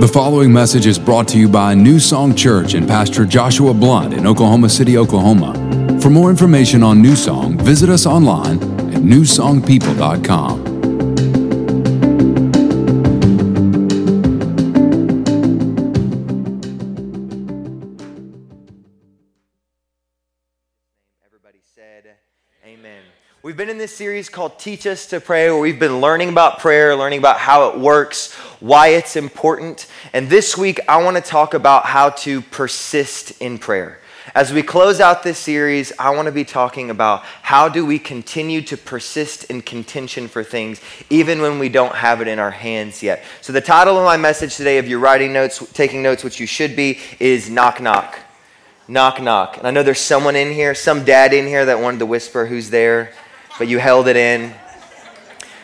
The following message is brought to you by New Song Church and Pastor Joshua Blunt in Oklahoma City, Oklahoma. For more information on New Song, visit us online at newsongpeople.com. Everybody said, Amen. We've been in this series called Teach Us to Pray, where we've been learning about prayer, learning about how it works, why it's important. And this week, I want to talk about how to persist in prayer. As we close out this series, I want to be talking about how do we continue to persist in contention for things even when we don't have it in our hands yet. So the title of my message today, if you're writing notes, taking notes, which you should be, is Knock Knock. Knock Knock. And I know there's someone in here, some dad in here that wanted to whisper who's there, but you held it in.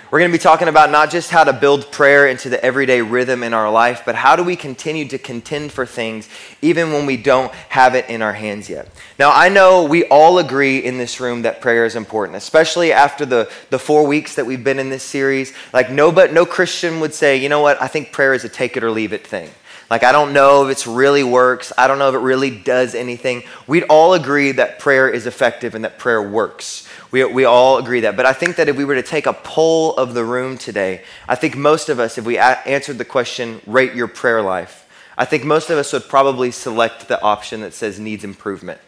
We're going to be talking about not just how to build prayer into the everyday rhythm in our life, but how do we continue to contend for things even when we don't have it in our hands yet. Now, I know we all agree in this room that prayer is important, especially after the, the four weeks that we've been in this series. Like, no, but no Christian would say, you know what, I think prayer is a take it or leave it thing. Like, I don't know if it really works. I don't know if it really does anything. We'd all agree that prayer is effective and that prayer works. We, we all agree that. But I think that if we were to take a poll of the room today, I think most of us, if we a- answered the question, rate your prayer life, I think most of us would probably select the option that says needs improvement.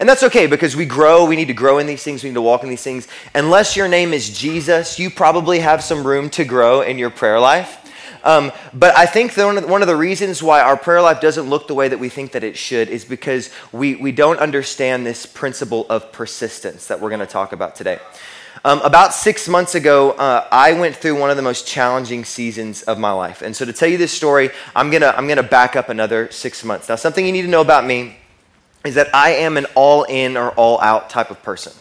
And that's okay because we grow, we need to grow in these things, we need to walk in these things. Unless your name is Jesus, you probably have some room to grow in your prayer life. Um, but I think one of, the, one of the reasons why our prayer life doesn't look the way that we think that it should is because we, we don't understand this principle of persistence that we're going to talk about today. Um, about six months ago, uh, I went through one of the most challenging seasons of my life. And so, to tell you this story, I'm going to I'm going to back up another six months. Now, something you need to know about me is that I am an all in or all out type of person.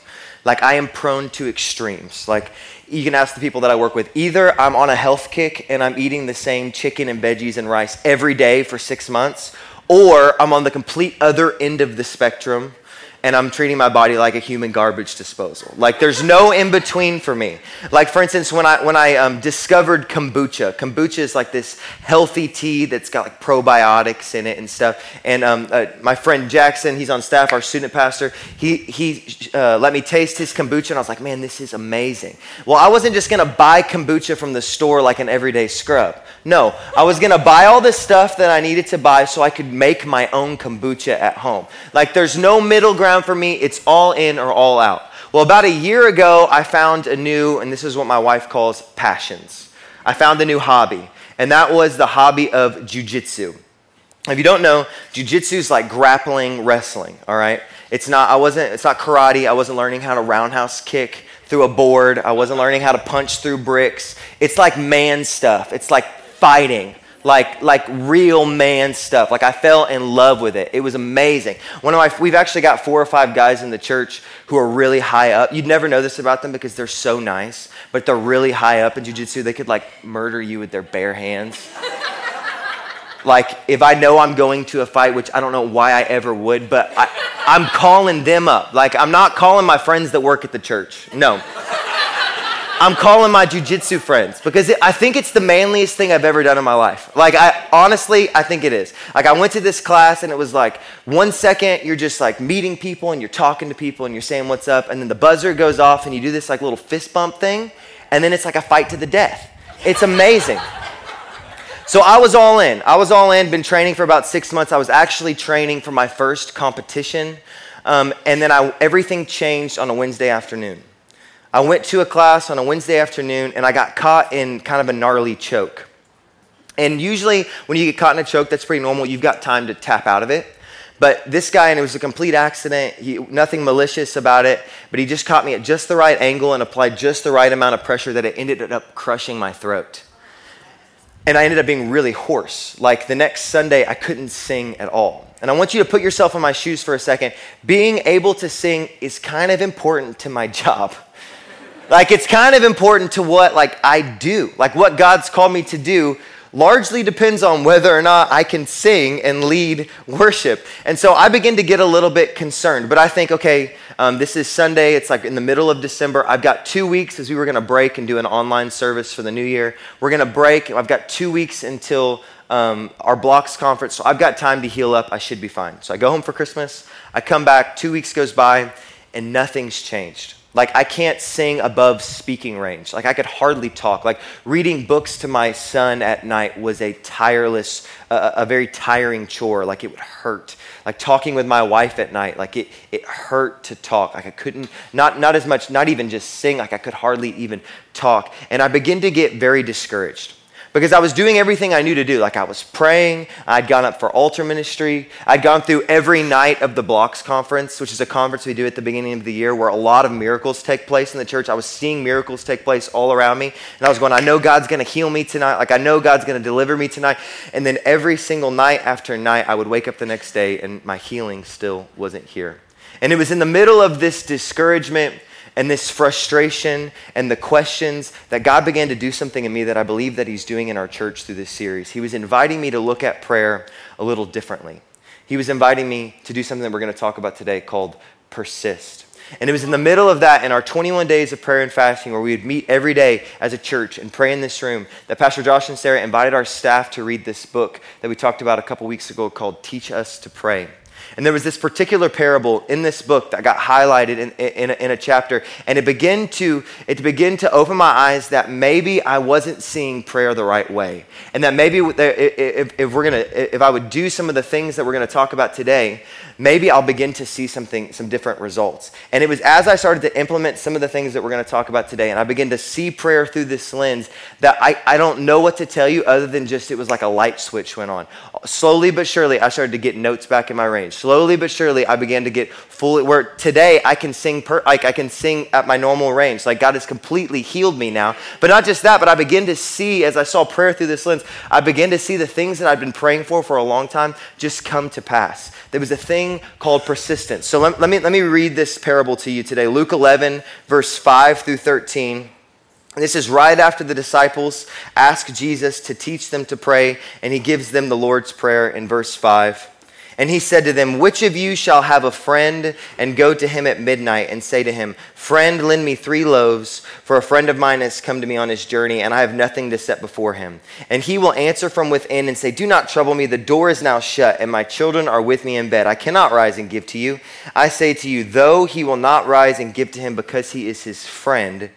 Like, I am prone to extremes. Like, you can ask the people that I work with. Either I'm on a health kick and I'm eating the same chicken and veggies and rice every day for six months, or I'm on the complete other end of the spectrum and I'm treating my body like a human garbage disposal. Like there's no in between for me. Like for instance, when I when I um, discovered kombucha, kombucha is like this healthy tea that's got like probiotics in it and stuff. And um, uh, my friend Jackson, he's on staff, our student pastor. He he uh, let me taste his kombucha, and I was like, man, this is amazing. Well, I wasn't just gonna buy kombucha from the store like an everyday scrub. No, I was gonna buy all the stuff that I needed to buy so I could make my own kombucha at home. Like there's no middle ground for me. It's all in or all out. Well, about a year ago, I found a new, and this is what my wife calls passions. I found a new hobby, and that was the hobby of jujitsu. If you don't know, jujitsu is like grappling wrestling, all right? It's not, I wasn't, it's not karate. I wasn't learning how to roundhouse kick through a board. I wasn't learning how to punch through bricks. It's like man stuff. It's like fighting like like real man stuff. Like I fell in love with it. It was amazing. One of my we've actually got four or five guys in the church who are really high up. You'd never know this about them because they're so nice, but they're really high up in jiu-jitsu. They could like murder you with their bare hands. like if I know I'm going to a fight, which I don't know why I ever would, but I, I'm calling them up. Like I'm not calling my friends that work at the church. No. I'm calling my jujitsu friends because it, I think it's the manliest thing I've ever done in my life. Like, I honestly, I think it is. Like, I went to this class and it was like one second you're just like meeting people and you're talking to people and you're saying what's up, and then the buzzer goes off and you do this like little fist bump thing, and then it's like a fight to the death. It's amazing. So I was all in. I was all in, been training for about six months. I was actually training for my first competition. Um, and then I, everything changed on a Wednesday afternoon. I went to a class on a Wednesday afternoon and I got caught in kind of a gnarly choke. And usually, when you get caught in a choke, that's pretty normal. You've got time to tap out of it. But this guy, and it was a complete accident, he, nothing malicious about it, but he just caught me at just the right angle and applied just the right amount of pressure that it ended up crushing my throat. And I ended up being really hoarse. Like the next Sunday, I couldn't sing at all. And I want you to put yourself in my shoes for a second. Being able to sing is kind of important to my job. Like it's kind of important to what like I do. Like what God's called me to do largely depends on whether or not I can sing and lead worship. And so I begin to get a little bit concerned. But I think, okay, um, this is Sunday. It's like in the middle of December. I've got two weeks as we were going to break and do an online service for the new year. We're going to break. I've got two weeks until um, our blocks conference. So I've got time to heal up. I should be fine. So I go home for Christmas. I come back. Two weeks goes by, and nothing's changed. Like, I can't sing above speaking range. Like, I could hardly talk. Like, reading books to my son at night was a tireless, uh, a very tiring chore. Like, it would hurt. Like, talking with my wife at night, like, it, it hurt to talk. Like, I couldn't, not, not as much, not even just sing, like, I could hardly even talk. And I begin to get very discouraged because I was doing everything I knew to do. Like I was praying, I'd gone up for altar ministry, I'd gone through every night of the Blocks Conference, which is a conference we do at the beginning of the year where a lot of miracles take place in the church. I was seeing miracles take place all around me, and I was going, I know God's going to heal me tonight. Like I know God's going to deliver me tonight. And then every single night after night, I would wake up the next day and my healing still wasn't here. And it was in the middle of this discouragement and this frustration and the questions that God began to do something in me that I believe that He's doing in our church through this series. He was inviting me to look at prayer a little differently. He was inviting me to do something that we're going to talk about today called persist. And it was in the middle of that, in our 21 days of prayer and fasting, where we would meet every day as a church and pray in this room, that Pastor Josh and Sarah invited our staff to read this book that we talked about a couple weeks ago called Teach Us to Pray. And there was this particular parable in this book that got highlighted in, in, a, in, a, chapter, and it began, to, it began to open my eyes that maybe I wasn't seeing prayer the right way. And that maybe if, if, we're gonna, if I would do some of the things that we're going to talk about today, maybe I'll begin to see something, some different results. And it was as I started to implement some of the things that we're going to talk about today, and I began to see prayer through this lens, that I, I don't know what to tell you other than just it was like a light switch went on. Slowly but surely, I started to get notes back in my range slowly but surely, I began to get fully where today I can sing per, like I can sing at my normal range. Like God has completely healed me now. But not just that, but I begin to see as I saw prayer through this lens, I begin to see the things that I've been praying for for a long time just come to pass. There was a thing called persistence. So let, let me let me read this parable to you today. Luke 11 verse 5 through 13. This is right after the disciples ask Jesus to teach them to pray, and he gives them the Lord's Prayer in verse 5. And he said to them, Which of you shall have a friend and go to him at midnight and say to him, Friend, lend me three loaves, for a friend of mine has come to me on his journey, and I have nothing to set before him. And he will answer from within and say, Do not trouble me, the door is now shut, and my children are with me in bed. I cannot rise and give to you. I say to you, though he will not rise and give to him because he is his friend,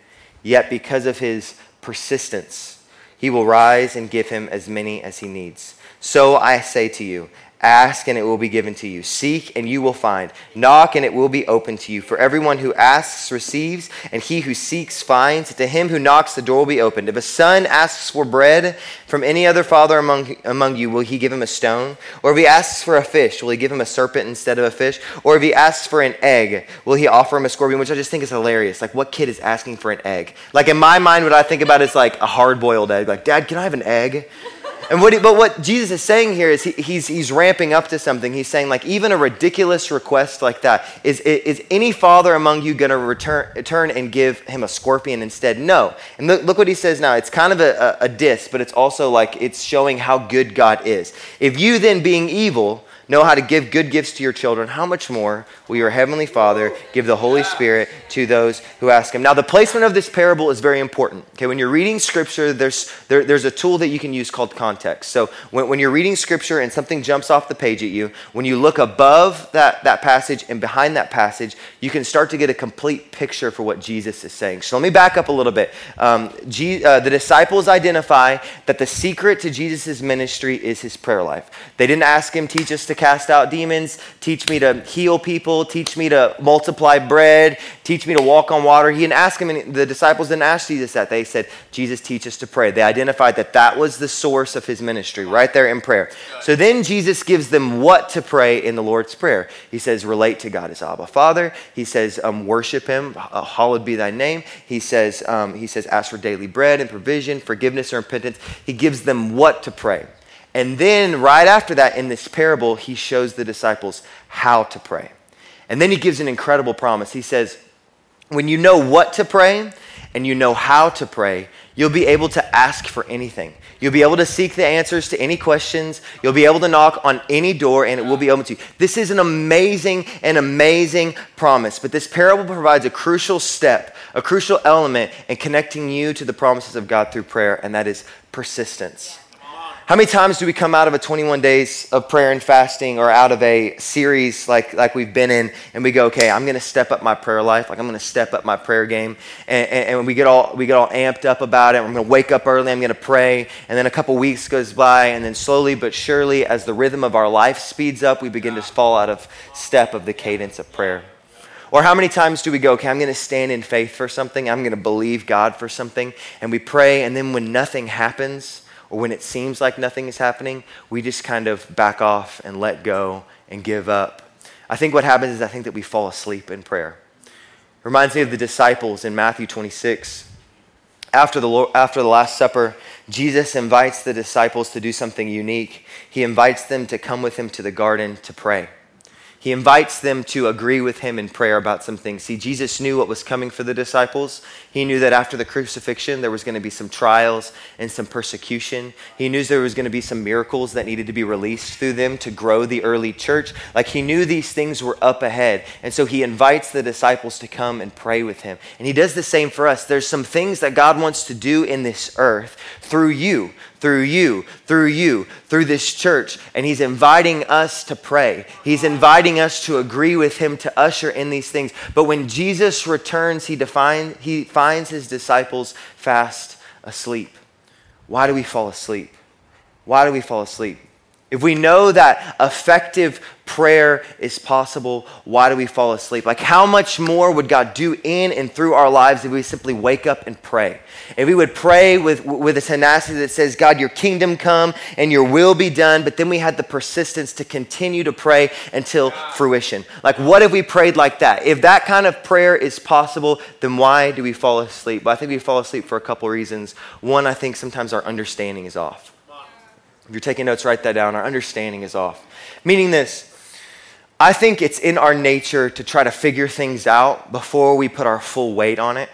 yet because of his persistence, he will rise and give him as many as he needs. So I say to you, Ask and it will be given to you. Seek and you will find. Knock and it will be open to you. For everyone who asks receives, and he who seeks finds. To him who knocks, the door will be opened. If a son asks for bread from any other father among, among you, will he give him a stone? Or if he asks for a fish, will he give him a serpent instead of a fish? Or if he asks for an egg, will he offer him a scorpion? Which I just think is hilarious. Like, what kid is asking for an egg? Like, in my mind, what I think about is like a hard boiled egg. Like, Dad, can I have an egg? And what he, but what Jesus is saying here is he, he's, he's ramping up to something. He's saying, like, even a ridiculous request like that, is, is any father among you going to return, return and give him a scorpion instead? No. And look, look what he says now. It's kind of a, a, a diss, but it's also like it's showing how good God is. If you then, being evil, know how to give good gifts to your children, how much more will your heavenly Father give the Holy Spirit to those who ask him? Now, the placement of this parable is very important. Okay, when you're reading scripture, there's, there, there's a tool that you can use called context. So when, when you're reading scripture and something jumps off the page at you, when you look above that, that passage and behind that passage, you can start to get a complete picture for what Jesus is saying. So let me back up a little bit. Um, G, uh, the disciples identify that the secret to Jesus' ministry is his prayer life. They didn't ask him, teach us to cast out demons, teach me to heal people, teach me to multiply bread, teach me to walk on water. He didn't ask him, and the disciples didn't ask Jesus that. They said, Jesus, teach us to pray. They identified that that was the source of his ministry, right there in prayer. So then Jesus gives them what to pray in the Lord's Prayer. He says, relate to God as Abba Father. He says, um, worship him, hallowed be thy name. He says, um, he says, ask for daily bread and provision, forgiveness or repentance. He gives them what to pray. And then, right after that, in this parable, he shows the disciples how to pray. And then he gives an incredible promise. He says, when you know what to pray and you know how to pray, you'll be able to ask for anything. You'll be able to seek the answers to any questions. You'll be able to knock on any door and it will be open to you. This is an amazing and amazing promise. But this parable provides a crucial step, a crucial element in connecting you to the promises of God through prayer, and that is persistence. How many times do we come out of a 21 days of prayer and fasting or out of a series like, like we've been in and we go, okay, I'm going to step up my prayer life. Like I'm going to step up my prayer game. And, and, and, we, get all, we get all amped up about it. I'm going to wake up early. I'm going to pray. And then a couple weeks goes by. And then slowly but surely, as the rhythm of our life speeds up, we begin to fall out of step of the cadence of prayer. Or how many times do we go, okay, I'm going to stand in faith for something. I'm going to believe God for something. And we pray. And then when nothing happens, or when it seems like nothing is happening, we just kind of back off and let go and give up. I think what happens is I think that we fall asleep in prayer. It reminds me of the disciples in Matthew 26. After the, Lord, after the Last Supper, Jesus invites the disciples to do something unique. He invites them to come with him to the garden to pray. He invites them to agree with him in prayer about some things. See, Jesus knew what was coming for the disciples. He knew that after the crucifixion, there was going to be some trials and some persecution. He knew there was going to be some miracles that needed to be released through them to grow the early church. Like he knew these things were up ahead. And so he invites the disciples to come and pray with him. And he does the same for us. There's some things that God wants to do in this earth through you, through you, through you, through this church. And He's inviting us to pray. He's inviting us to agree with Him to usher in these things. But when Jesus returns, He, he finds His disciples fast asleep. Why do we fall asleep? Why do we fall asleep? If we know that effective prayer is possible, why do we fall asleep? Like, how much more would God do in and through our lives if we simply wake up and pray? If we would pray with, with a tenacity that says, God, your kingdom come and your will be done, but then we had the persistence to continue to pray until fruition. Like, what if we prayed like that? If that kind of prayer is possible, then why do we fall asleep? Well, I think we fall asleep for a couple reasons. One, I think sometimes our understanding is off. If you're taking notes, write that down. Our understanding is off. Meaning this, I think it's in our nature to try to figure things out before we put our full weight on it.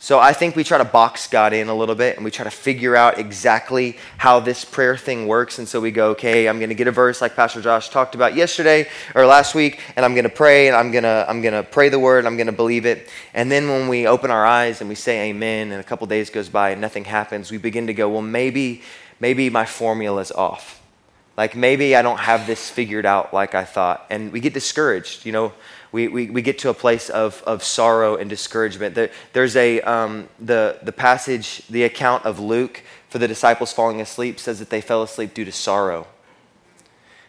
So I think we try to box God in a little bit and we try to figure out exactly how this prayer thing works. And so we go, okay, I'm going to get a verse like Pastor Josh talked about yesterday or last week, and I'm going to pray and I'm going to I'm going to pray the word, and I'm going to believe it. And then when we open our eyes and we say amen and a couple days goes by and nothing happens, we begin to go, well, maybe maybe my formula is off. Like maybe I don't have this figured out like I thought. And we get discouraged. You know, we, we, we get to a place of, of sorrow and discouragement. There, there's a, um, the, the passage, the account of Luke for the disciples falling asleep says that they fell asleep due to sorrow.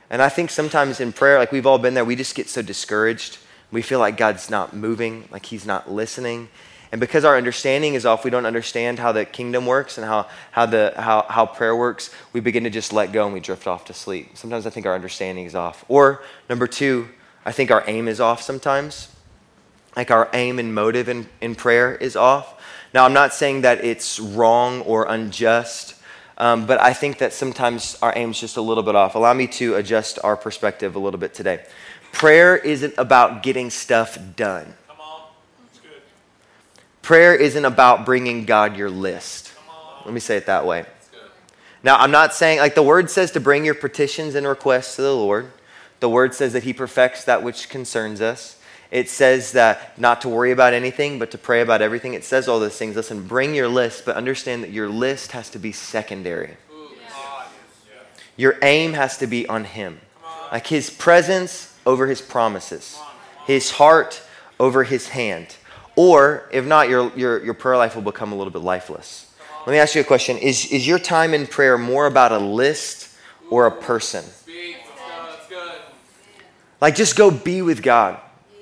And I think sometimes in prayer, like we've all been there, we just get so discouraged. We feel like God's not moving, like He's not listening. And because our understanding is off, we don't understand how the kingdom works and how, how, the, how, how prayer works, we begin to just let go and we drift off to sleep. Sometimes I think our understanding is off. Or, number two, I think our aim is off sometimes. Like our aim and motive in, in prayer is off. Now, I'm not saying that it's wrong or unjust, um, but I think that sometimes our aim's just a little bit off. Allow me to adjust our perspective a little bit today. Prayer isn't about getting stuff done. Prayer isn't about bringing God your list. Let me say it that way. Now, I'm not saying, like the word says to bring your petitions and requests to the Lord. The word says that he perfects that which concerns us. It says that not to worry about anything, but to pray about everything. It says all those things. Listen, bring your list, but understand that your list has to be secondary. Your aim has to be on him. Like his presence over his promises, his heart over his hand. Or if not, your, your, your prayer life will become a little bit lifeless. Let me ask you a question Is, is your time in prayer more about a list or a person? Like, just go be with God.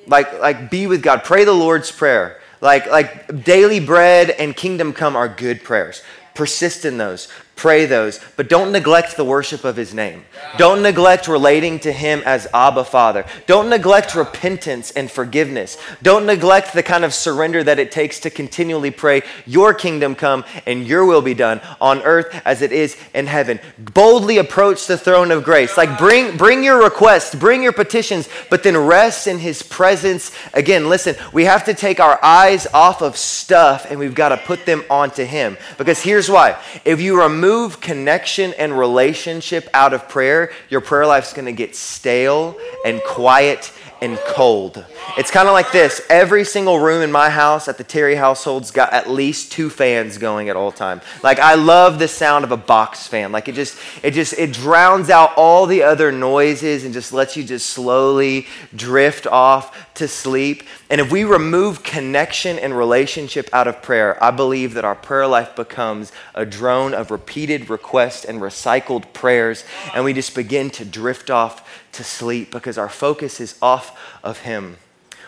Like, like be with God. Pray the Lord's Prayer. Like, like daily bread and kingdom come are good prayers. Persist in those. Pray those, but don't neglect the worship of his name. Don't neglect relating to him as Abba Father. Don't neglect repentance and forgiveness. Don't neglect the kind of surrender that it takes to continually pray, Your kingdom come and your will be done on earth as it is in heaven. Boldly approach the throne of grace. Like bring, bring your requests, bring your petitions, but then rest in his presence. Again, listen, we have to take our eyes off of stuff and we've got to put them onto him. Because here's why if you remove connection and relationship out of prayer, your prayer life's going to get stale and quiet and cold. It's kind of like this. Every single room in my house at the Terry household's got at least two fans going at all time. Like I love the sound of a box fan. Like it just it just it drowns out all the other noises and just lets you just slowly drift off to sleep. And if we remove connection and relationship out of prayer, I believe that our prayer life becomes a drone of repeated requests and recycled prayers and we just begin to drift off to sleep because our focus is off of Him.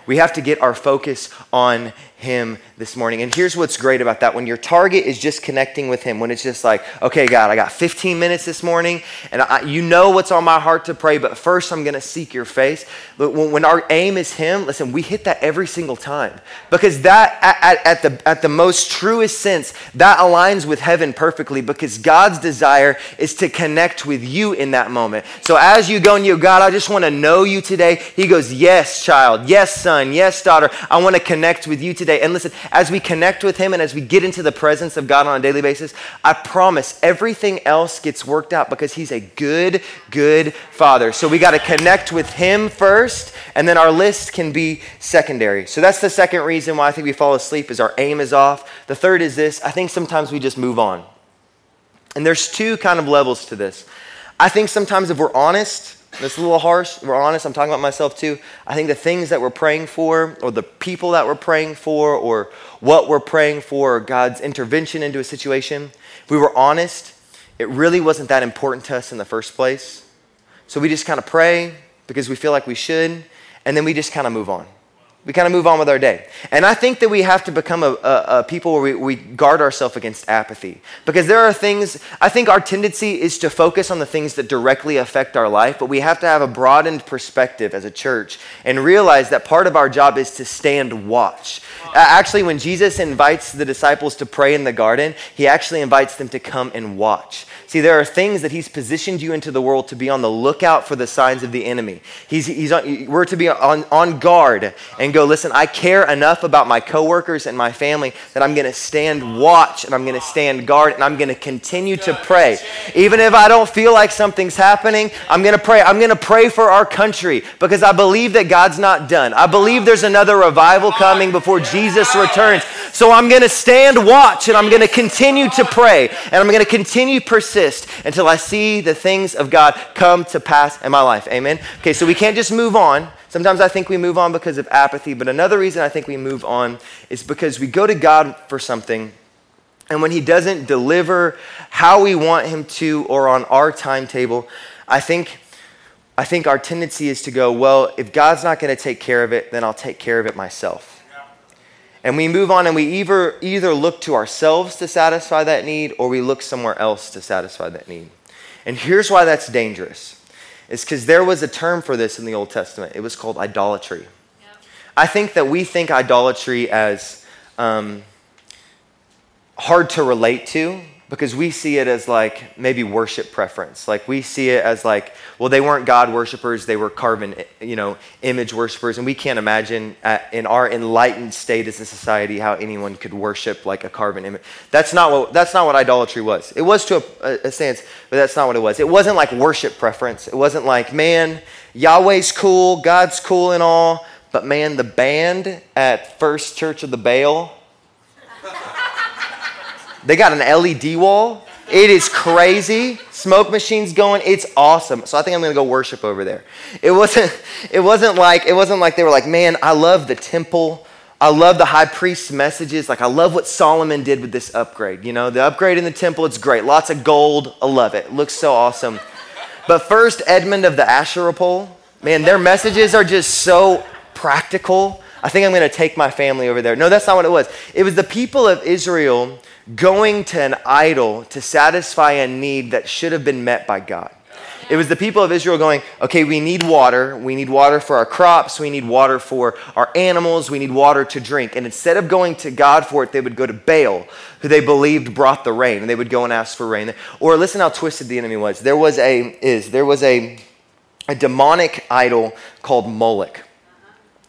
We have to get our focus on him this morning. And here's what's great about that. When your target is just connecting with Him, when it's just like, okay, God, I got 15 minutes this morning, and I, you know what's on my heart to pray, but first I'm going to seek your face. When, when, our aim is Him, listen, we hit that every single time. Because that, at, at, the, at the most truest sense, that aligns with heaven perfectly because God's desire is to connect with you in that moment. So as you go and you, God, I just want to know you today, He goes, yes, child, yes, son, yes, daughter, I want to connect with you today today. And listen, as we connect with Him and as we get into the presence of God on a daily basis, I promise everything else gets worked out because He's a good, good Father. So we got to connect with Him first, and then our list can be secondary. So that's the second reason why I think we fall asleep is our aim is off. The third is this I think sometimes we just move on. And there's two kind of levels to this. I think sometimes if we're honest, that's a little harsh. We're honest. I'm talking about myself too. I think the things that we're praying for, or the people that we're praying for, or what we're praying for, or God's intervention into a situation, if we were honest, it really wasn't that important to us in the first place. So we just kind of pray because we feel like we should, and then we just kind of move on. We kind of move on with our day. And I think that we have to become a, a, a people where we, we guard ourselves against apathy. Because there are things, I think our tendency is to focus on the things that directly affect our life, but we have to have a broadened perspective as a church and realize that part of our job is to stand watch. Actually, when Jesus invites the disciples to pray in the garden, he actually invites them to come and watch. See, there are things that He's positioned you into the world to be on the lookout for the signs of the enemy. He's, he's on, we're to be on, on guard and go, listen, I care enough about my coworkers and my family that I'm going to stand watch and I'm going to stand guard and I'm going to continue to pray. Even if I don't feel like something's happening, I'm going to pray. I'm going to pray for our country because I believe that God's not done. I believe there's another revival coming before Jesus returns. So I'm going to stand watch and I'm going to continue to pray and I'm going to continue persist persist until I see the things of God come to pass in my life. Amen? Okay, so we can't just move on. Sometimes I think we move on because of apathy, but another reason I think we move on is because we go to God for something, and when He doesn't deliver how we want Him to or on our timetable, I think. I think our tendency is to go, well, if God's not going to take care of it, then I'll take care of it myself. And we move on and we either, either look to ourselves to satisfy that need or we look somewhere else to satisfy that need. And here's why that's dangerous. It's because there was a term for this in the Old Testament. It was called idolatry. I think that we think idolatry as um, hard to relate to because we see it as like maybe worship preference. Like we see it as like, well, they weren't God worshipers, they were carven, you know, image worshipers. And we can't imagine at, in our enlightened state as a society how anyone could worship like a carven image. That's not what, that's not what idolatry was. It was to a, a sense, but that's not what it was. It wasn't like worship preference. It wasn't like, man, Yahweh's cool, God's cool and all, but man, the band at First Church of the Baal, they got an LED wall. It is crazy. Smoke machines going. It's awesome. So I think I'm gonna go worship over there. It wasn't. It wasn't like. It wasn't like they were like, man, I love the temple. I love the high priest's messages. Like I love what Solomon did with this upgrade. You know, the upgrade in the temple. It's great. Lots of gold. I love it. it looks so awesome. But first, Edmond of the Asherah pole. Man, their messages are just so practical. I think I'm going to take my family over there. No, that's not what it was. It was the people of Israel going to an idol to satisfy a need that should have been met by God. It was the people of Israel going, okay, we need water. We need water for our crops. We need water for our animals. We need water to drink. And instead of going to God for it, they would go to Baal, who they believed brought the rain. And they would go and ask for rain. Or listen how twisted the enemy was. There was a, is, there was a, a demonic idol called Moloch.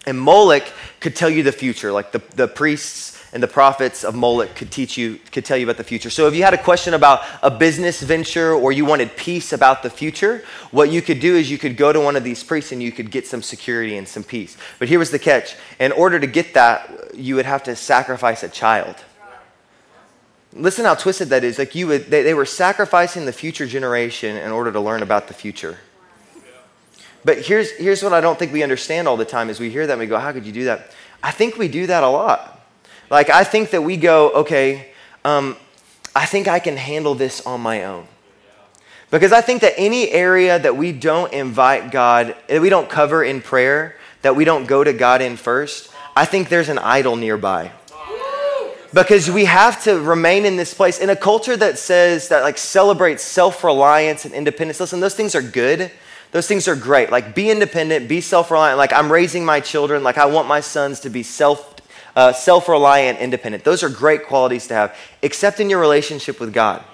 And Moloch could tell you the future, like the, the priests and the prophets of Moloch could teach you, could tell you about the future. So if you had a question about a business venture or you wanted peace about the future, what you could do is you could go to one of these priests and you could get some security and some peace. But here was the catch. In order to get that, you would have to sacrifice a child. Listen how twisted that is. Like you would, they, they were sacrificing the future generation in order to learn about the future. But here's, here's what I don't think we understand all the time is we hear that and we go, how could you do that? I think we do that a lot. Like, I think that we go, okay, um, I think I can handle this on my own. Because I think that any area that we don't invite God, that we don't cover in prayer, that we don't go to God in first, I think there's an idol nearby. Because we have to remain in this place in a culture that says that like celebrates self-reliance and independence. Listen, those things are good. Those things are great. Like be independent, be self-reliant. Like I'm raising my children, like I want my sons to be self uh, self reliant, independent. Those are great qualities to have, except in your relationship with God.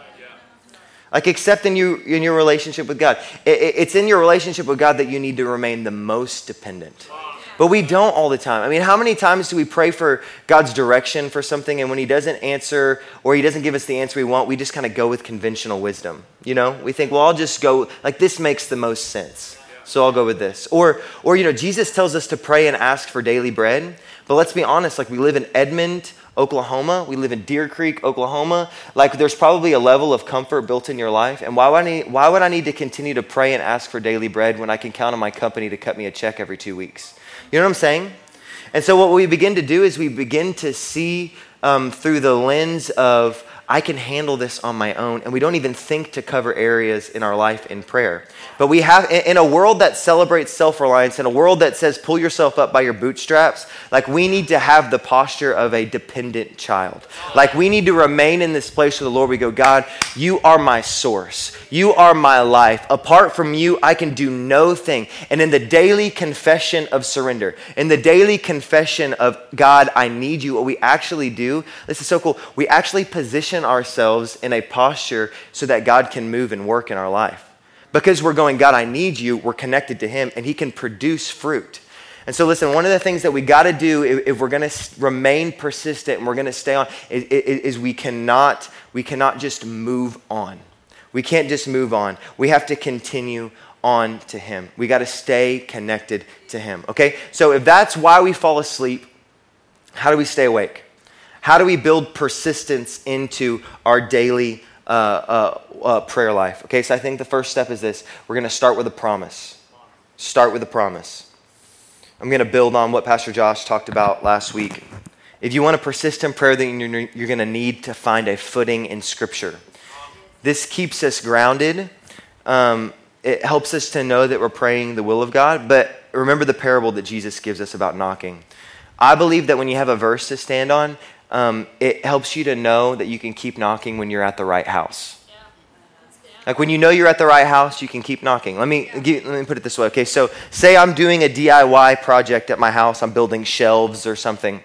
Like, except in, you, in your relationship with God. It, it, it's in your relationship with God that you need to remain the most dependent. But we don't all the time. I mean, how many times do we pray for God's direction for something, and when He doesn't answer or He doesn't give us the answer we want, we just kind of go with conventional wisdom? You know, we think, well, I'll just go, like, this makes the most sense. So I'll go with this. Or, or, you know, Jesus tells us to pray and ask for daily bread. But let's be honest, like we live in Edmond, Oklahoma. We live in Deer Creek, Oklahoma. Like there's probably a level of comfort built in your life. And why would, I need, why would I need to continue to pray and ask for daily bread when I can count on my company to cut me a check every two weeks? You know what I'm saying? And so what we begin to do is we begin to see um, through the lens of, I can handle this on my own. And we don't even think to cover areas in our life in prayer. But we have, in a world that celebrates self reliance, in a world that says pull yourself up by your bootstraps, like we need to have the posture of a dependent child. Like we need to remain in this place with the Lord. We go, God, you are my source. You are my life. Apart from you, I can do no thing. And in the daily confession of surrender, in the daily confession of God, I need you, what we actually do, this is so cool. We actually position ourselves in a posture so that God can move and work in our life. Because we're going, God, I need you, we're connected to Him, and He can produce fruit. And so, listen, one of the things that we got to do if, if, we're going to remain persistent and we're going to stay on is, is, is, we, cannot, we cannot just move on. We can't just move on. We have to continue on to Him. We got to stay connected to Him. Okay? So, if that's why we fall asleep, how do we stay awake? How do we build persistence into our daily uh, uh, uh, prayer life. Okay, so I think the first step is this we're going to start with a promise. Start with a promise. I'm going to build on what Pastor Josh talked about last week. If you want to persist in prayer, then you're, you're going to need to find a footing in Scripture. This keeps us grounded. Um, it helps us to know that we're praying the will of God. But remember the parable that Jesus gives us about knocking. I believe that when you have a verse to stand on, um, it helps you to know that you can keep knocking when you're at the right house. Like when you know you're at the right house, you can keep knocking. Let me, let me put it this way. Okay, so say I'm doing a DIY project at my house, I'm building shelves or something.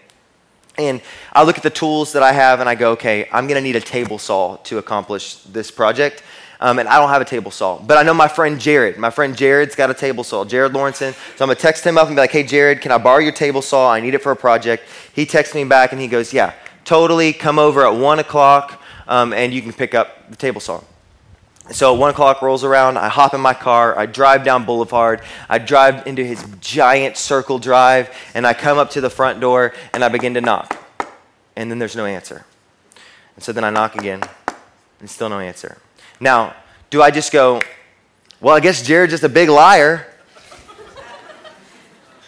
And I look at the tools that I have and I go, okay, I'm going to need a table saw to accomplish this project. Um, and I don't have a table saw. But I know my friend Jared. My friend Jared's got a table saw, Jared Lawrenson. So I'm going to text him up and be like, hey, Jared, can I borrow your table saw? I need it for a project. He texts me back and he goes, yeah, totally. Come over at 1 o'clock um, and you can pick up the table saw. So 1 o'clock rolls around. I hop in my car. I drive down Boulevard. I drive into his giant circle drive and I come up to the front door and I begin to knock. And then there's no answer. And so then I knock again and still no answer. Now, do I just go, well, I guess Jared's just a big liar?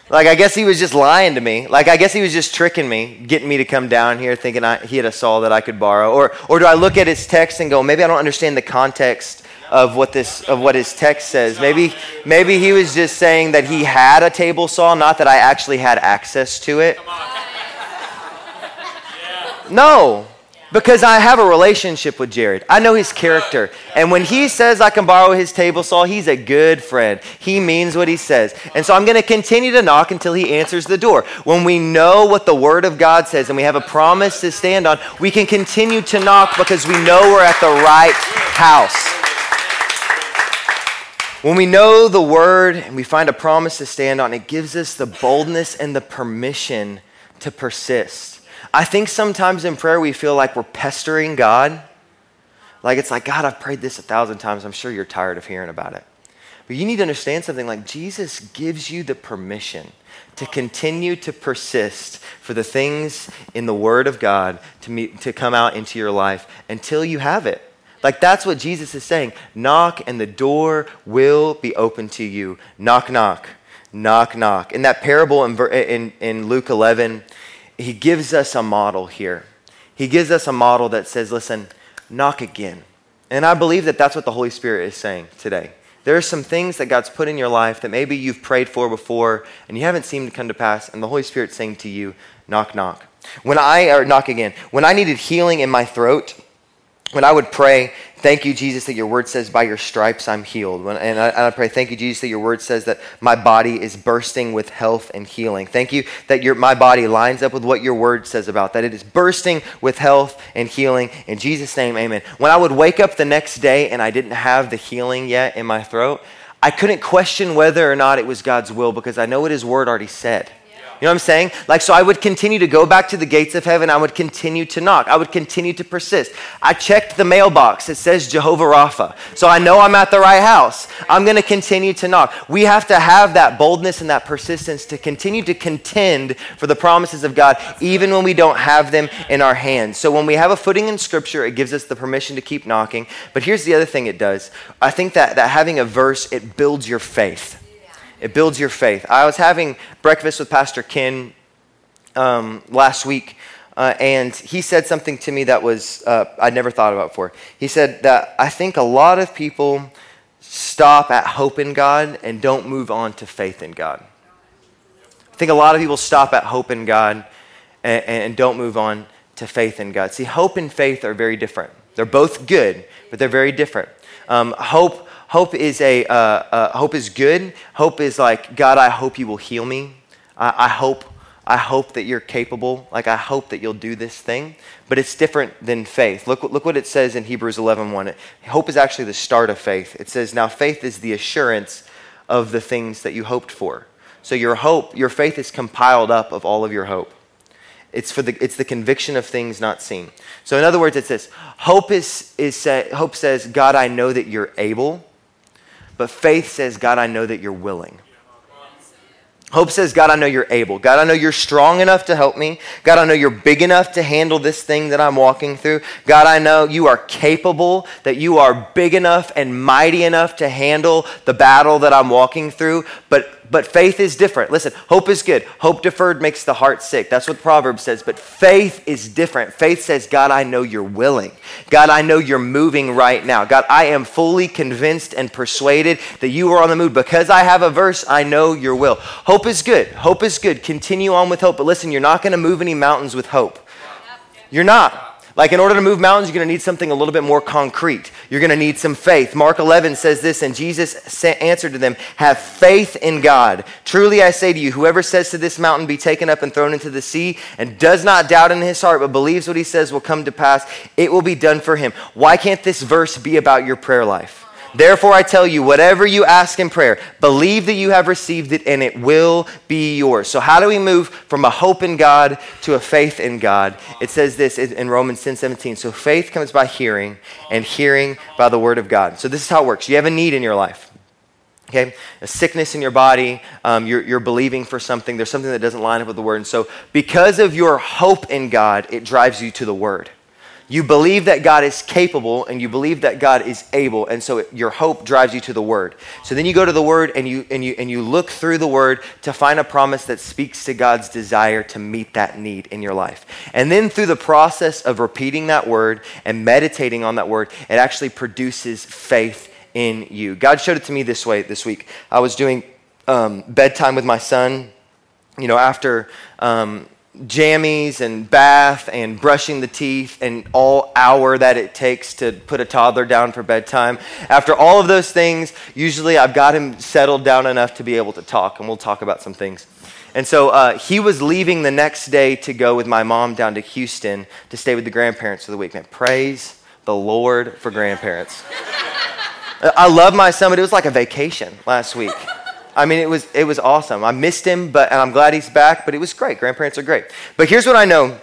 like, I guess he was just lying to me. Like, I guess he was just tricking me, getting me to come down here thinking I, he had a saw that I could borrow. Or, or do I look at his text and go, maybe I don't understand the context of what this of what his text says. Maybe maybe he was just saying that he had a table saw, not that I actually had access to it. No, because I have a relationship with Jared. I know his character. And when he says I can borrow his table saw, he's a good friend. He means what he says. And so I'm going to continue to knock until he answers the door. When we know what the Word of God says and we have a promise to stand on, we can continue to knock because we know we're at the right house. When we know the Word and we find a promise to stand on, it gives us the boldness and the permission to persist. I think sometimes in prayer we feel like we're pestering God. Like it's like, God, I've prayed this a thousand times. I'm sure you're tired of hearing about it. But you need to understand something like Jesus gives you the permission to continue to persist for the things in the Word of God to, meet, to come out into your life until you have it. Like that's what Jesus is saying. Knock and the door will be open to you. Knock, knock, knock, knock. In that parable in, in, in Luke 11, he gives us a model here. He gives us a model that says, listen, knock again. And I believe that that's what the Holy Spirit is saying today. There are some things that God's put in your life that maybe you've prayed for before and you haven't seemed to come to pass, and the Holy Spirit's saying to you, knock, knock. When I, or knock again, when I needed healing in my throat, when I would pray, thank you, Jesus, that your word says, by your stripes I'm healed. When, and, I, I pray, thank you, Jesus, that your word says that my body is bursting with health and healing. Thank you that your, my body lines up with what your word says about, that it is bursting with health and healing. In Jesus' name, amen. When I would wake up the next day and I didn't have the healing yet in my throat, I couldn't question whether or not it was God's will because I know what his word already said. You know what I'm saying? Like, so I would continue to go back to the gates of heaven. I would continue to knock. I would continue to persist. I checked the mailbox. It says Jehovah Rapha. So I know I'm at the right house. I'm going to continue to knock. We have to have that boldness and that persistence to continue to contend for the promises of God, even when we don't have them in our hands. So when we have a footing in Scripture, it gives us the permission to keep knocking. But here's the other thing it does I think that, that having a verse, it builds your faith. It builds your faith. I was having breakfast with Pastor Ken um, last week, uh, and he said something to me that was uh, I'd never thought about before. He said that I think a lot of people stop at hope in God and don't move on to faith in God. I think a lot of people stop at hope in God and, and don't move on to faith in God. See, hope and faith are very different. They're both good, but they're very different. Um, hope Hope is a uh, uh, hope is good. Hope is like God. I hope you will heal me. I, I hope I hope that you're capable. Like I hope that you'll do this thing. But it's different than faith. Look look what it says in Hebrews 11:1. Hope is actually the start of faith. It says now faith is the assurance of the things that you hoped for. So your hope, your faith is compiled up of all of your hope. It's, for the, it's the conviction of things not seen. So, in other words, it says, hope, is, is, say, hope says, God, I know that you're able. But faith says, God, I know that you're willing. Hope says, God, I know you're able. God, I know you're strong enough to help me. God, I know you're big enough to handle this thing that I'm walking through. God, I know you are capable, that you are big enough and mighty enough to handle the battle that I'm walking through. But but faith is different. Listen, hope is good. Hope deferred makes the heart sick. That's what the proverb says. But faith is different. Faith says, God, I know you're willing. God, I know you're moving right now. God, I am fully convinced and persuaded that you are on the move. Because I have a verse, I know your will. Hope is good. Hope is good. Continue on with hope. But listen, you're not going to move any mountains with hope. You're not. Like, in order to move mountains, you're going to need something a little bit more concrete. You're going to need some faith. Mark 11 says this, and Jesus answered to them, Have faith in God. Truly I say to you, whoever says to this mountain, Be taken up and thrown into the sea, and does not doubt in his heart, but believes what he says will come to pass, it will be done for him. Why can't this verse be about your prayer life? Therefore, I tell you, whatever you ask in prayer, believe that you have received it and it will be yours. So, how do we move from a hope in God to a faith in God? It says this in Romans 10 17. So, faith comes by hearing, and hearing by the word of God. So, this is how it works. You have a need in your life. Okay, a sickness in your body, um, you're, you're believing for something, there's something that doesn't line up with the word. And so, because of your hope in God, it drives you to the word. You believe that God is capable and you believe that God is able, and so your hope drives you to the Word. So then you go to the Word and you, and, you, and you look through the Word to find a promise that speaks to God's desire to meet that need in your life. And then through the process of repeating that Word and meditating on that Word, it actually produces faith in you. God showed it to me this way this week. I was doing um, bedtime with my son, you know, after um, jammies and bath and brushing the teeth and all hour that it takes to put a toddler down for bedtime. After all of those things, usually I've got him settled down enough to be able to talk, and we'll talk about some things. And so uh, he was leaving the next day to go with my mom down to Houston to stay with the grandparents for the weekend. Praise the Lord for grandparents. I love my son, but it was like a vacation last week. I mean, it was, it was awesome. I missed him, but, and I'm glad he's back, but it was great. Grandparents are great. But here's what I know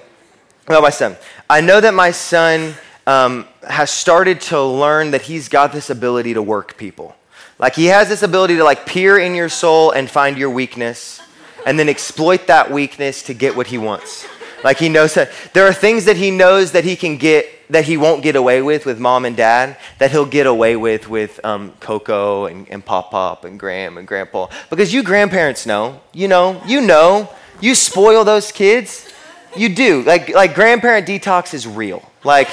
about my son I know that my son um, has started to learn that he's got this ability to work people. Like, he has this ability to, like, peer in your soul and find your weakness and then exploit that weakness to get what he wants. Like he knows that there are things that he knows that he can get that he won't get away with with mom and dad that he'll get away with with um, Coco and, and Pop Pop and Gram and Grandpa. Because you grandparents know, you know, you know, you spoil those kids. You do. Like like grandparent detox is real. Like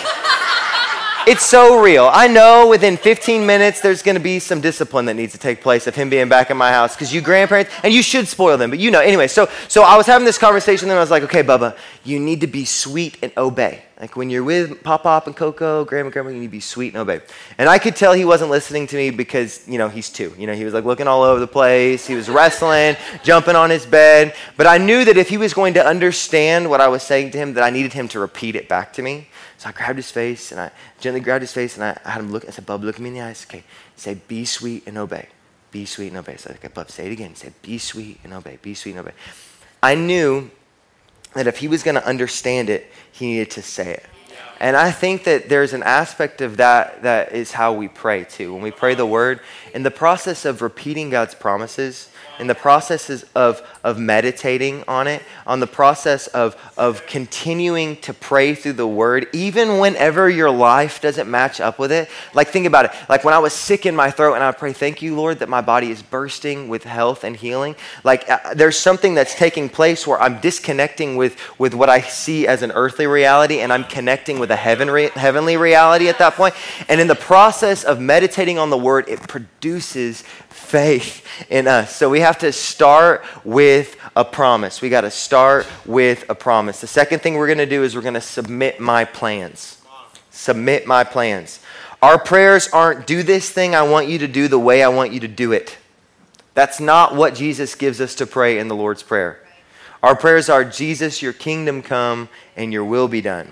it's so real. I know within 15 minutes there's going to be some discipline that needs to take place of him being back in my house because you grandparents, and you should spoil them, but you know. Anyway, so, so I was having this conversation and I was like, okay, Bubba, you need to be sweet and obey. Like when you're with Pop Pop and Coco, Grandma, Grandma, you need to be sweet and obey. And I could tell he wasn't listening to me because, you know, he's two. You know, he was like looking all over the place. He was wrestling, jumping on his bed. But I knew that if he was going to understand what I was saying to him, that I needed him to repeat it back to me. So I grabbed his face and I gently grabbed his face and I, had him look. I said, Bub, look at me in the eyes. Okay, say, be sweet and obey. Be sweet and obey. So I said, okay, Bub, say it again. Say, be sweet and obey. Be sweet and obey. I knew that if he was going to understand it, he needed to say it. And I think that there's an aspect of that that is how we pray too. When we pray the word, in the process of repeating God's promises, in the processes of, of meditating on it, on the process of, of continuing to pray through the word, even whenever your life doesn't match up with it. Like, think about it. Like, when I was sick in my throat and I pray, Thank you, Lord, that my body is bursting with health and healing. Like, uh, there's something that's taking place where I'm disconnecting with, with what I see as an earthly reality and I'm connecting with a heavenly, heavenly reality at that point. And in the process of meditating on the word, it produces faith in us. So we have to start with a promise. We got to start with a promise. The second thing we're going to do is we're going to submit my plans. Submit my plans. Our prayers aren't do this thing I want you to do the way I want you to do it. That's not what Jesus gives us to pray in the Lord's Prayer. Our prayers are Jesus, your kingdom come and your will be done.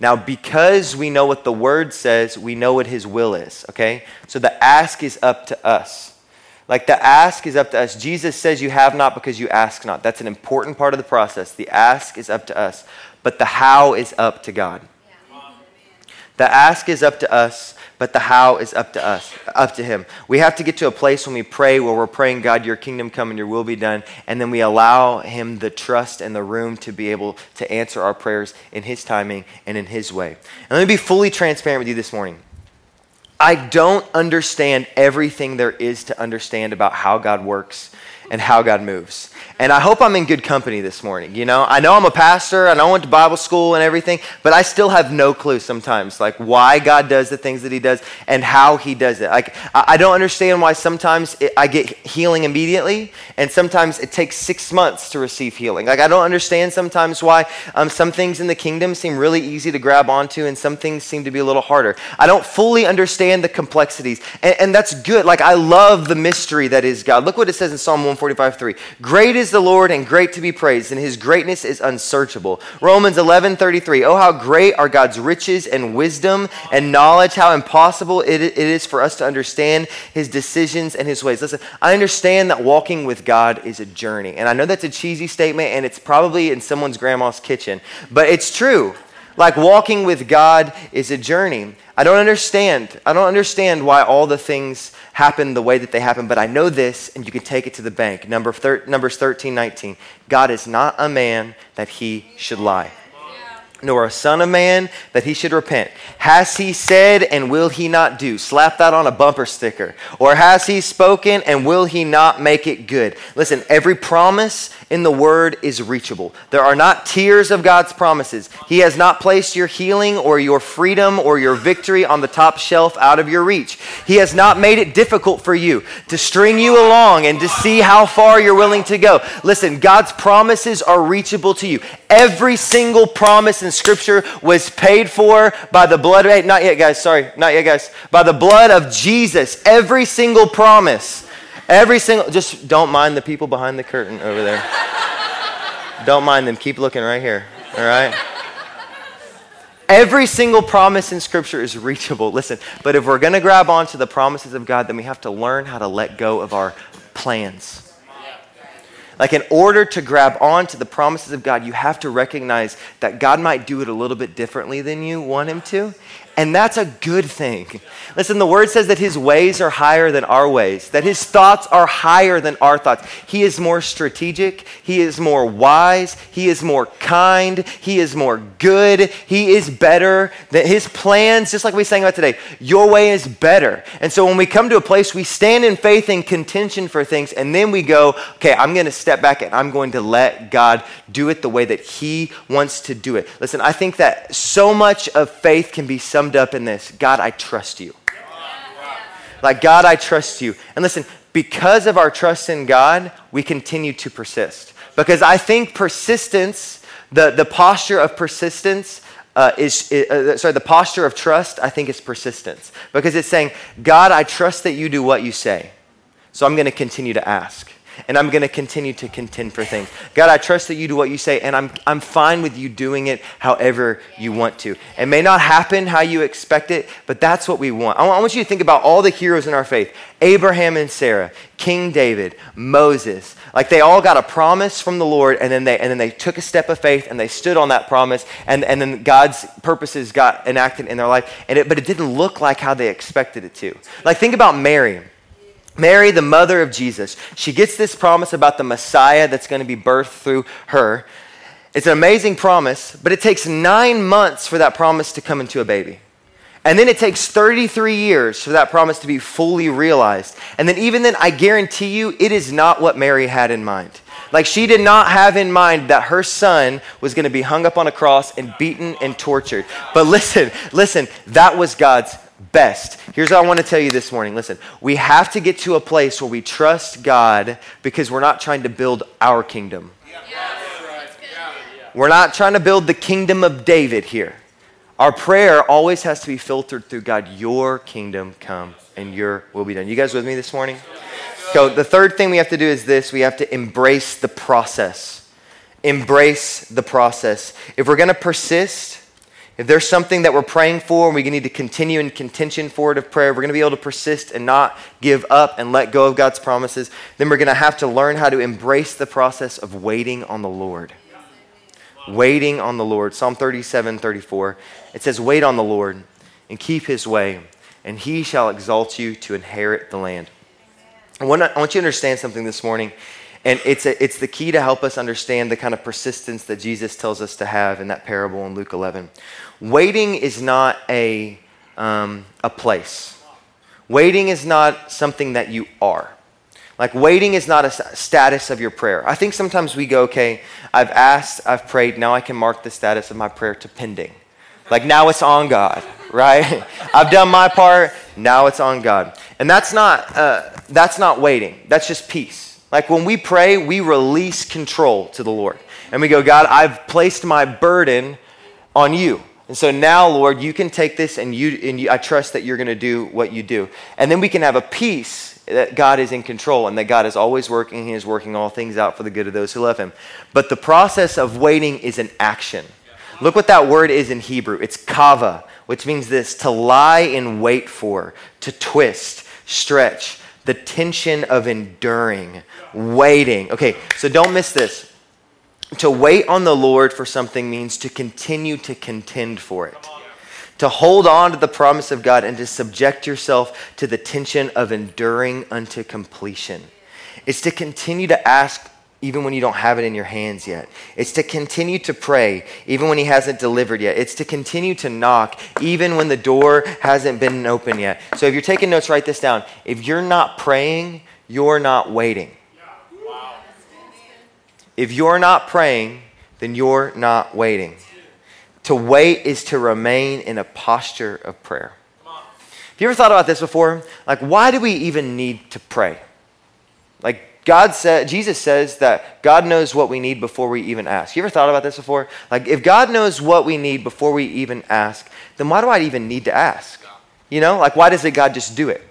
Now, because we know what the word says, we know what his will is, okay? So the ask is up to us. Like the ask is up to us. Jesus says you have not because you ask not. That's an important part of the process. The ask is up to us, but the how is up to God. The ask is up to us, but the how is up to us, up to Him. We have to get to a place when we pray where we're praying, God, your kingdom come and your will be done, and then we allow Him the trust and the room to be able to answer our prayers in His timing and in His way. And let me be fully transparent with you this morning. I don't understand everything there is to understand about how God works and how God moves. And I hope I'm in good company this morning. You know, I know I'm a pastor, and I went to Bible school and everything, but I still have no clue sometimes, like why God does the things that He does and how He does it. Like, I don't understand why sometimes it, I get healing immediately, and sometimes it takes six months to receive healing. Like, I don't understand sometimes why um, some things in the kingdom seem really easy to grab onto, and some things seem to be a little harder. I don't fully understand the complexities, and, and that's good. Like, I love the mystery that is God. Look what it says in Psalm 145 3. Great the Lord and great to be praised, and his greatness is unsearchable. Romans 11 33. Oh, how great are God's riches and wisdom and knowledge, how impossible it is for us to understand his decisions and his ways. Listen, I understand that walking with God is a journey. And I know that's a cheesy statement, and it's probably in someone's grandma's kitchen, but it's true. Like walking with God is a journey. I don't understand. I don't understand why all the things happen the way that they happen, but I know this, and you can take it to the bank. Number thir- Numbers 13, 19. God is not a man that he should lie. Nor a son of man that he should repent. Has he said, and will he not do? Slap that on a bumper sticker. Or has he spoken, and will he not make it good? Listen, every promise in the word is reachable. There are not tiers of God's promises. He has not placed your healing or your freedom or your victory on the top shelf out of your reach. He has not made it difficult for you to string you along and to see how far you're willing to go. Listen, God's promises are reachable to you. Every single promise in Scripture was paid for by the blood hey, not yet, guys, sorry, not yet, guys, by the blood of Jesus. Every single promise. Every single, just don't mind the people behind the curtain over there. don't mind them. Keep looking right here, all right? Every single promise in Scripture is reachable. Listen, but if we're going to grab onto the promises of God, then we have to learn how to let go of our plans. Like, in order to grab on to the promises of God, you have to recognize that God might do it a little bit differently than you want Him to. And that's a good thing. Listen, the word says that his ways are higher than our ways, that his thoughts are higher than our thoughts. He is more strategic, he is more wise, he is more kind, he is more good, he is better. That his plans, just like we sang about today, your way is better. And so when we come to a place, we stand in faith and contention for things, and then we go, okay, I'm going to step back and I'm going to let God do it the way that he wants to do it. Listen, I think that so much of faith can be some summed up in this God, I trust you. Like, God, I trust you. And listen, because of our trust in God, we continue to persist. Because I think persistence, the, the posture of persistence, uh, is, uh, sorry, the posture of trust, I think is persistence. Because it's saying, God, I trust that you do what you say. So I'm going to continue to ask and I'm going to continue to contend for things. God, I trust that you do what you say, and I'm, I'm fine with you doing it however you want to. It may not happen how you expect it, but that's what we want. I want you to think about all the heroes in our faith Abraham and Sarah, King David, Moses. Like they all got a promise from the Lord, and then they, and then they took a step of faith and they stood on that promise, and, and then God's purposes got enacted in their life, and it, but it didn't look like how they expected it to. Like think about Mary. Mary, the mother of Jesus, she gets this promise about the Messiah that's going to be birthed through her. It's an amazing promise, but it takes nine months for that promise to come into a baby. And then it takes 33 years for that promise to be fully realized. And then, even then, I guarantee you, it is not what Mary had in mind. Like, she did not have in mind that her son was going to be hung up on a cross and beaten and tortured. But listen, listen, that was God's best. Here's what I want to tell you this morning. Listen, we have to get to a place where we trust God because we're not trying to build our kingdom. We're not trying to build the kingdom of David here. Our prayer always has to be filtered through God, your kingdom come and your will be done. You guys with me this morning? So, the third thing we have to do is this we have to embrace the process. Embrace the process. If we're going to persist, if there's something that we're praying for and we need to continue in contention for it of prayer, we're going to be able to persist and not give up and let go of God's promises, then we're going to have to learn how to embrace the process of waiting on the Lord. Waiting on the Lord. Psalm 37, 34. It says, Wait on the Lord and keep his way, and he shall exalt you to inherit the land. I want, I want you to understand something this morning. And it's, a, it's the key to help us understand the kind of persistence that Jesus tells us to have in that parable in Luke 11. Waiting is not a, um, a place, waiting is not something that you are. Like, waiting is not a status of your prayer. I think sometimes we go, okay, I've asked, I've prayed, now I can mark the status of my prayer to pending. Like, now it's on God, right? I've done my part, now it's on God. And that's not, uh, that's not waiting, that's just peace. Like, when we pray, we release control to the Lord. And we go, God, I've placed my burden on you. And so now, Lord, you can take this and, you, and you, I trust that you're going to do what you do. And then we can have a peace that God is in control and that God is always working. He is working all things out for the good of those who love Him. But the process of waiting is an action. Look what that word is in Hebrew it's kava, which means this to lie in wait for, to twist, stretch, the tension of enduring, waiting. Okay, so don't miss this to wait on the Lord for something means to continue to contend for it. To hold on to the promise of God and to subject yourself to the tension of enduring unto completion. It's to continue to ask even when you don't have it in your hands yet. It's to continue to pray even when He hasn't delivered yet. It's to continue to knock even when the door hasn't been open yet. So if you're taking notes, write this down. If you're not praying, you're not waiting. If you're not praying, then you're not waiting. To wait is to remain in a posture of prayer. Have you ever thought about this before? Like, why do we even need to pray? Like, God said, Jesus says that God knows what we need before we even ask. You ever thought about this before? Like, if God knows what we need before we even ask, then why do I even need to ask? You know, like, why doesn't God just do it?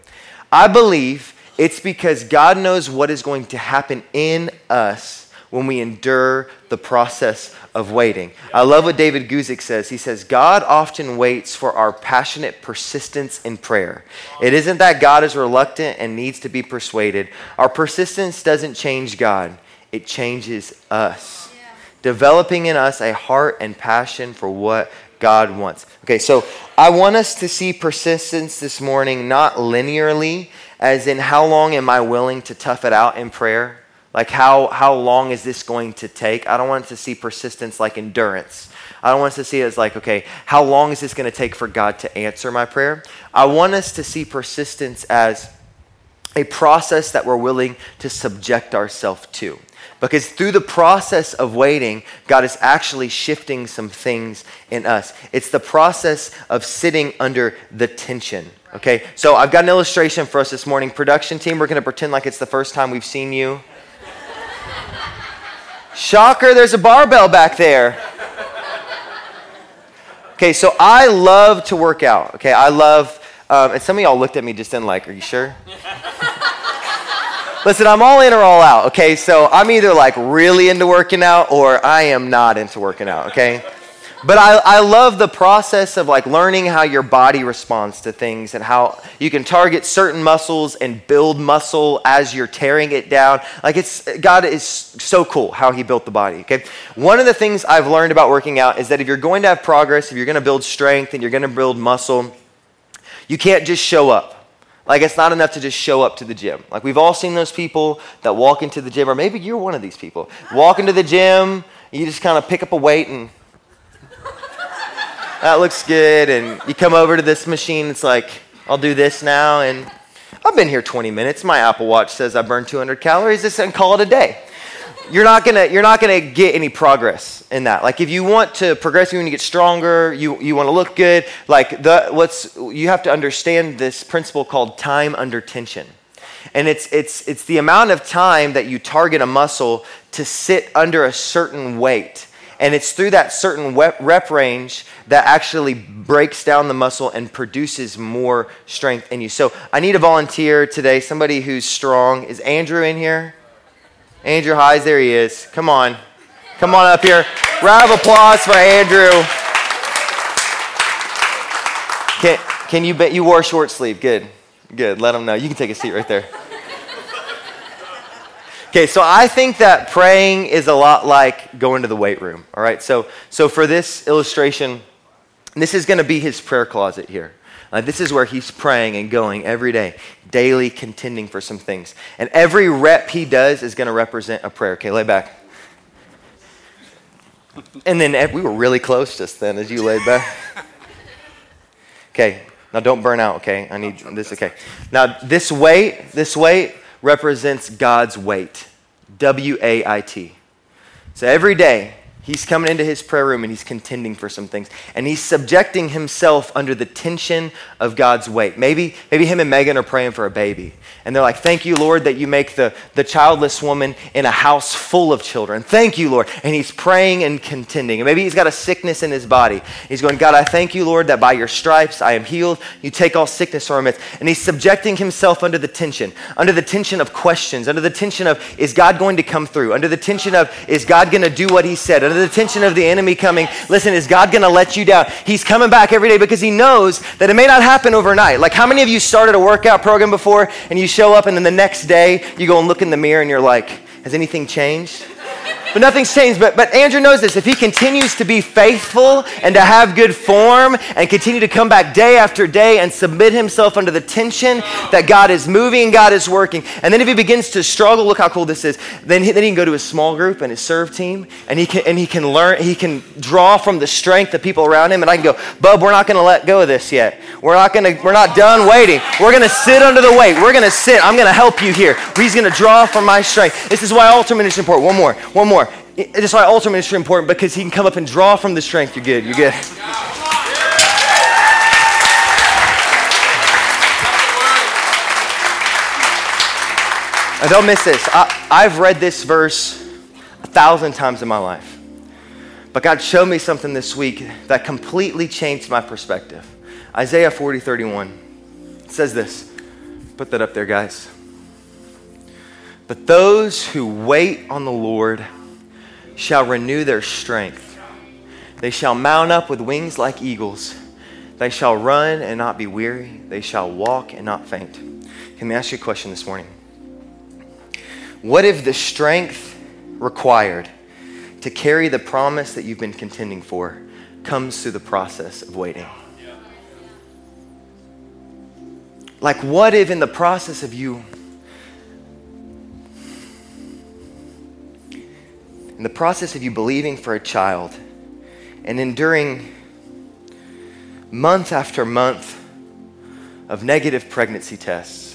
I believe it's because God knows what is going to happen in us when we endure the process of waiting. I love what David Guzik says. He says, God often waits for our passionate persistence in prayer. It isn't that God is reluctant and needs to be persuaded. Our persistence doesn't change God, it changes us, developing in us a heart and passion for what God wants. Okay, so I want us to see persistence this morning not linearly, as in how long am I willing to tough it out in prayer? Like, how, how long is this going to take? I don't want to see persistence like endurance. I don't want us to see it as like, okay, how long is this going to take for God to answer my prayer? I want us to see persistence as a process that we're willing to subject ourselves to. Because through the process of waiting, God is actually shifting some things in us. It's the process of sitting under the tension. Okay, so I've got an illustration for us this morning. Production team, we're going to pretend like it's the first time we've seen you. Shocker, there's a barbell back there. Okay, so I love to work out. Okay, I love, um, and some of y'all looked at me just then like, are you sure? Listen, I'm all in or all out. Okay, so I'm either like really into working out or I am not into working out. Okay. But I, I love the process of like learning how your body responds to things and how you can target certain muscles and build muscle as you're tearing it down. Like it's God is so cool how he built the body. Okay. One of the things I've learned about working out is that if you're going to have progress, if you're going to build strength and you're going to build muscle, you can't just show up. Like it's not enough to just show up to the gym. Like we've all seen those people that walk into the gym, or maybe you're one of these people. Walk into the gym, you just kind of pick up a weight and that looks good. And you come over to this machine, it's like, I'll do this now. And I've been here 20 minutes. My Apple Watch says I burned 200 calories. This and call it a day. You're not gonna you're not gonna get any progress in that. Like if you want to progress, you want to get stronger, you you want to look good. Like the what's you have to understand this principle called time under tension and it's, it's, it's the amount of time that you target a muscle to sit under a certain weight and it's through that certain rep range that actually breaks down the muscle and produces more strength in you. So I need a volunteer today, somebody who's strong. Is Andrew in here? Andrew Highs, there he is. Come on. Come on up here. Round of applause for Andrew. Can, can you bet you wore short sleeve? Good. Good. Let him know. You can take a seat right there. Okay, so I think that praying is a lot like going to the weight room. All right, so so for this illustration, this is going to be his prayer closet here. Uh, this is where he's praying and going every day, daily contending for some things. And every rep he does is going to represent a prayer. Okay, lay back. And then we were really close just then as you laid back. Okay, now don't burn out, okay? I need this, okay. Now, this weight, this weight, represents God's weight. W A I T. So every day, he's coming into his prayer room and he's contending for some things. And he's subjecting himself under the tension of God's weight. Maybe, maybe him and Megan are praying for a baby. And they're like, Thank you, Lord, that you make the, the childless woman in a house full of children. Thank you, Lord. And he's praying and contending. And maybe he's got a sickness in his body. He's going, God, I thank you, Lord, that by your stripes I am healed. You take all sickness from midst. And he's subjecting himself under the tension, under the tension of questions, under the tension of, Is God going to come through? Under the tension of, Is God going to do what he said? Under the tension of the enemy coming, listen, is God going to let you down? He's coming back every day because he knows that it may not happen overnight. Like, how many of you started a workout program before and you show up and then the next day you go and look in the mirror and you're like, has anything changed? But nothing's changed. But, but Andrew knows this. If he continues to be faithful and to have good form and continue to come back day after day and submit himself under the tension that God is moving and God is working, and then if he begins to struggle, look how cool this is. Then he, then he can go to his small group and his serve team, and he can and he can learn. He can draw from the strength of people around him. And I can go, Bub, we're not going to let go of this yet. We're not going to. We're not done waiting. We're going to sit under the weight. We're going to sit. I'm going to help you here. He's going to draw from my strength. This is why altar ministry is important. One more. One more. This is why ministry is important because he can come up and draw from the strength. You're good. You're good. And don't miss this. I, I've read this verse a thousand times in my life. But God showed me something this week that completely changed my perspective. Isaiah 40, 31 it says this. Put that up there, guys. But those who wait on the Lord shall renew their strength. They shall mount up with wings like eagles. They shall run and not be weary. They shall walk and not faint. Can I ask you a question this morning? What if the strength required to carry the promise that you've been contending for comes through the process of waiting? Like, what if in the process of you in the process of you believing for a child and enduring month after month of negative pregnancy tests,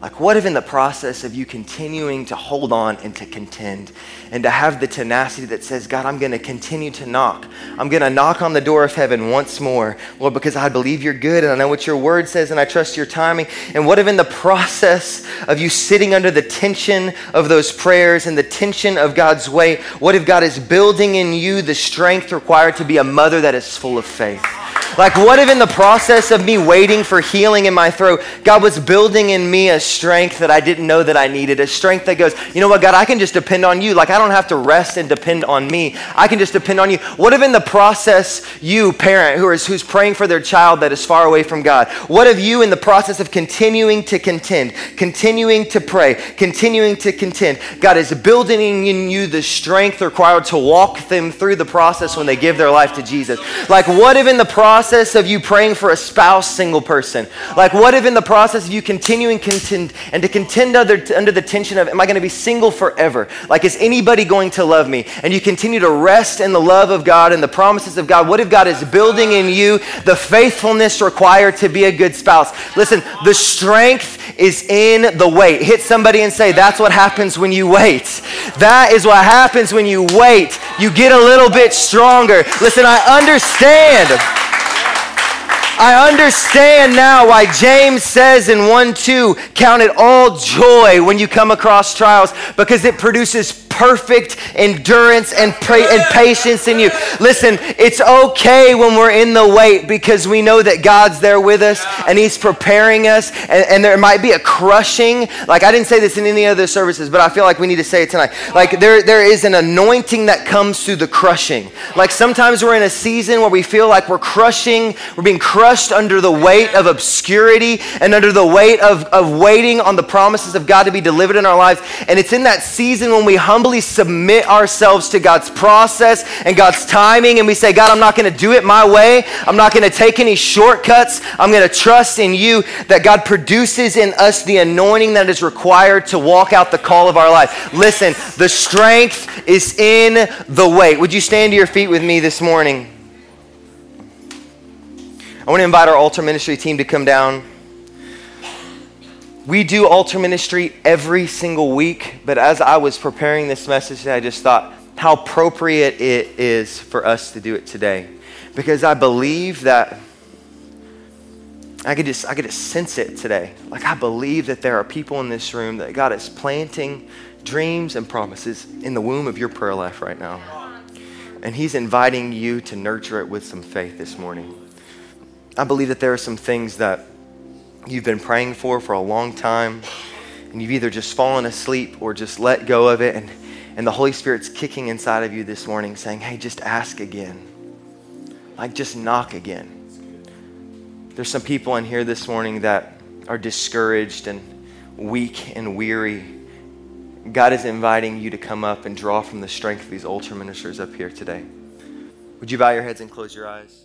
like, what if in the process of you continuing to hold on and to contend and to have the tenacity that says, God, I'm going to continue to knock. I'm going to knock on the door of heaven once more, Lord, because I believe you're good and I know what your word says and I trust your timing. And what if in the process of you sitting under the tension of those prayers and the tension of God's way, what if God is building in you the strength required to be a mother that is full of faith? Like, what if in the process of me waiting for healing in my throat, God was building in me a strength that I didn't know that I needed? A strength that goes, you know what, God, I can just depend on you. Like, I don't have to rest and depend on me. I can just depend on you. What if in the process, you, parent, who is, who's praying for their child that is far away from God, what if you, in the process of continuing to contend, continuing to pray, continuing to contend, God is building in you the strength required to walk them through the process when they give their life to Jesus? Like, what if in the process, process of you praying for a spouse, single person? Like, what if in the process of you continuing contend and to contend under, under the tension of, am I going to be single forever? Like, is anybody going to love me? And you continue to rest in the love of God and the promises of God. What if God is building in you the faithfulness required to be a good spouse? Listen, the strength is in the wait. Hit somebody and say, that's what happens when you wait. That is what happens when you wait. You get a little bit stronger. Listen, I understand. I understand now why James says in 1 2, count it all joy when you come across trials because it produces perfect endurance and, pra- and patience in you. Listen, it's okay when we're in the wait because we know that God's there with us and He's preparing us. And, and there might be a crushing. Like, I didn't say this in any other services, but I feel like we need to say it tonight. Like, there, there is an anointing that comes through the crushing. Like, sometimes we're in a season where we feel like we're crushing, we're being crushed under the weight of obscurity and under the weight of, of waiting on the promises of God to be delivered in our lives. And it's in that season when we humbly humbly submit ourselves to God's process and God's timing, and we say, God, I'm not going to do it my way. I'm not going to take any shortcuts. I'm going to trust in you that God produces in us the anointing that is required to walk out the call of our life. Listen, the strength is in the weight. Would you stand to your feet with me this morning? I want to invite our altar ministry team to come down. We do altar ministry every single week, but as I was preparing this message, I just thought how appropriate it is for us to do it today. Because I believe that I could just I could just sense it today. Like I believe that there are people in this room that God is planting dreams and promises in the womb of your prayer life right now. And he's inviting you to nurture it with some faith this morning. I believe that there are some things that you've been praying for for a long time, and you've either just fallen asleep or just let go of it, and, and the Holy Spirit's kicking inside of you this morning saying, hey, just ask again. Like, just knock again. There's some people in here this morning that are discouraged and weak and weary. God is inviting you to come up and draw from the strength of these altar ministers up here today. Would you bow your heads and close your eyes?